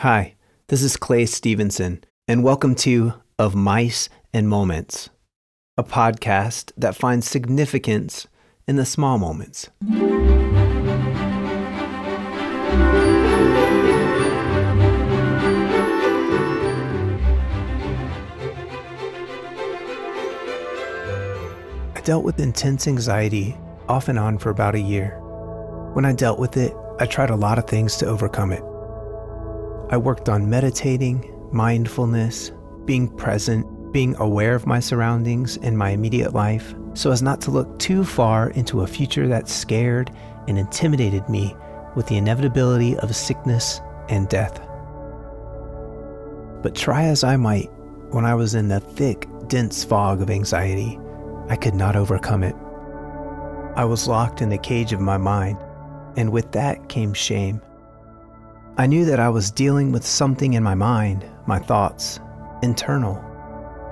Hi, this is Clay Stevenson, and welcome to Of Mice and Moments, a podcast that finds significance in the small moments. I dealt with intense anxiety off and on for about a year. When I dealt with it, I tried a lot of things to overcome it. I worked on meditating, mindfulness, being present, being aware of my surroundings and my immediate life so as not to look too far into a future that scared and intimidated me with the inevitability of sickness and death. But try as I might, when I was in the thick, dense fog of anxiety, I could not overcome it. I was locked in the cage of my mind, and with that came shame. I knew that I was dealing with something in my mind, my thoughts, internal,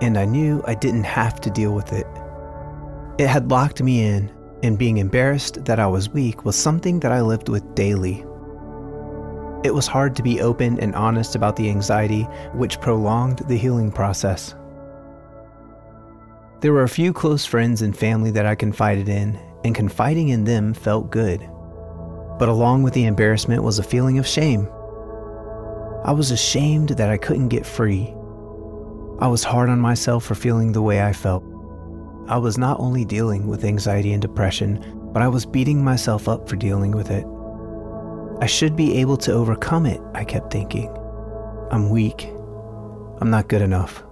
and I knew I didn't have to deal with it. It had locked me in, and being embarrassed that I was weak was something that I lived with daily. It was hard to be open and honest about the anxiety, which prolonged the healing process. There were a few close friends and family that I confided in, and confiding in them felt good. But along with the embarrassment was a feeling of shame. I was ashamed that I couldn't get free. I was hard on myself for feeling the way I felt. I was not only dealing with anxiety and depression, but I was beating myself up for dealing with it. I should be able to overcome it, I kept thinking. I'm weak. I'm not good enough.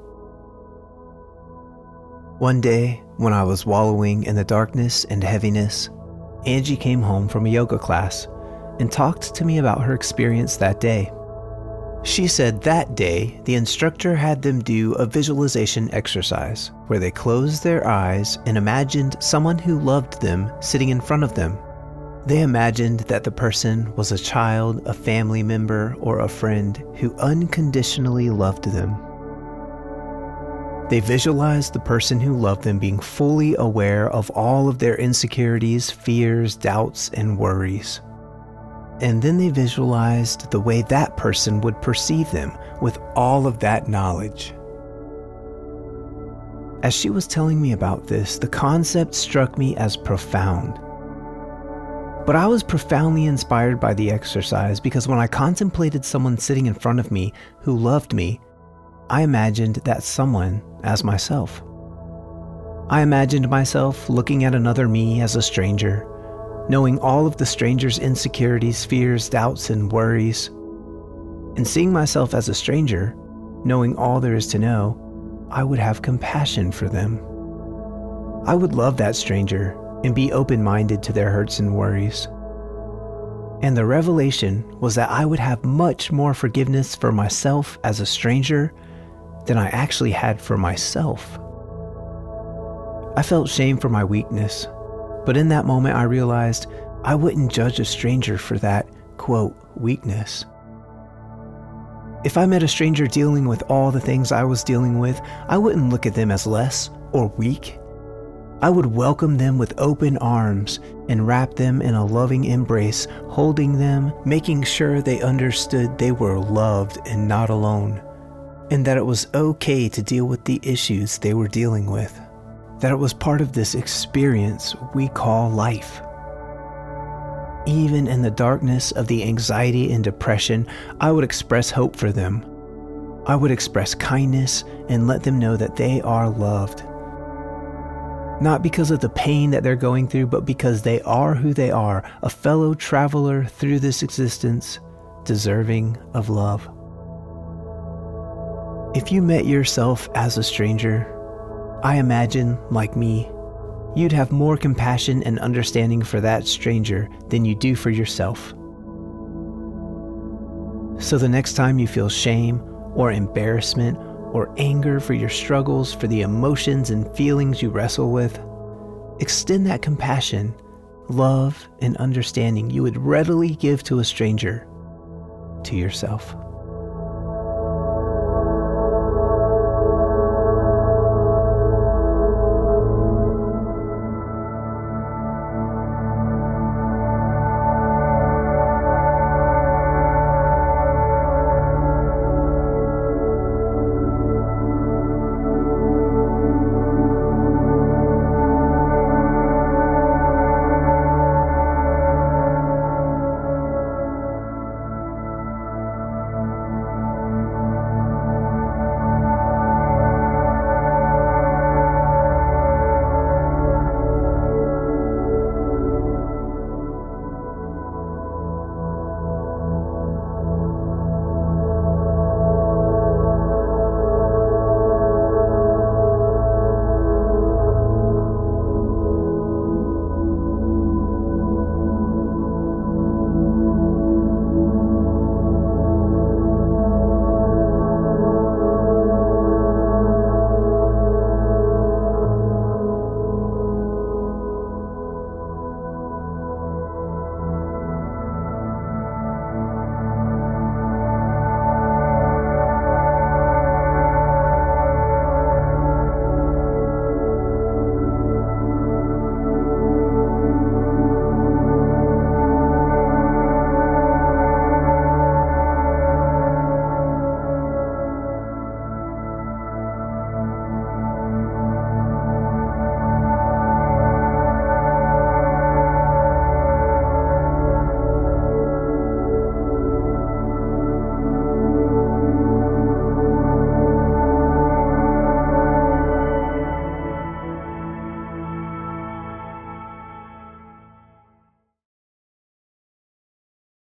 One day, when I was wallowing in the darkness and heaviness, Angie came home from a yoga class and talked to me about her experience that day. She said that day the instructor had them do a visualization exercise where they closed their eyes and imagined someone who loved them sitting in front of them. They imagined that the person was a child, a family member, or a friend who unconditionally loved them. They visualized the person who loved them being fully aware of all of their insecurities, fears, doubts, and worries. And then they visualized the way that person would perceive them with all of that knowledge. As she was telling me about this, the concept struck me as profound. But I was profoundly inspired by the exercise because when I contemplated someone sitting in front of me who loved me, I imagined that someone as myself. I imagined myself looking at another me as a stranger knowing all of the stranger's insecurities, fears, doubts, and worries. And seeing myself as a stranger, knowing all there is to know, I would have compassion for them. I would love that stranger and be open minded to their hurts and worries. And the revelation was that I would have much more forgiveness for myself as a stranger than I actually had for myself. I felt shame for my weakness, but in that moment, I realized I wouldn't judge a stranger for that, quote, weakness. If I met a stranger dealing with all the things I was dealing with, I wouldn't look at them as less or weak. I would welcome them with open arms and wrap them in a loving embrace, holding them, making sure they understood they were loved and not alone, and that it was okay to deal with the issues they were dealing with that it was part of this experience we call life. Even in the darkness of the anxiety and depression, I would express hope for them. I would express kindness and let them know that they are loved. Not because of the pain that they're going through, but because they are who they are, a fellow traveler through this existence, deserving of love. If you met yourself as a stranger, I imagine, like me, you'd have more compassion and understanding for that stranger than you do for yourself. So the next time you feel shame or embarrassment or anger for your struggles, for the emotions and feelings you wrestle with, extend that compassion, love, and understanding you would readily give to a stranger to yourself.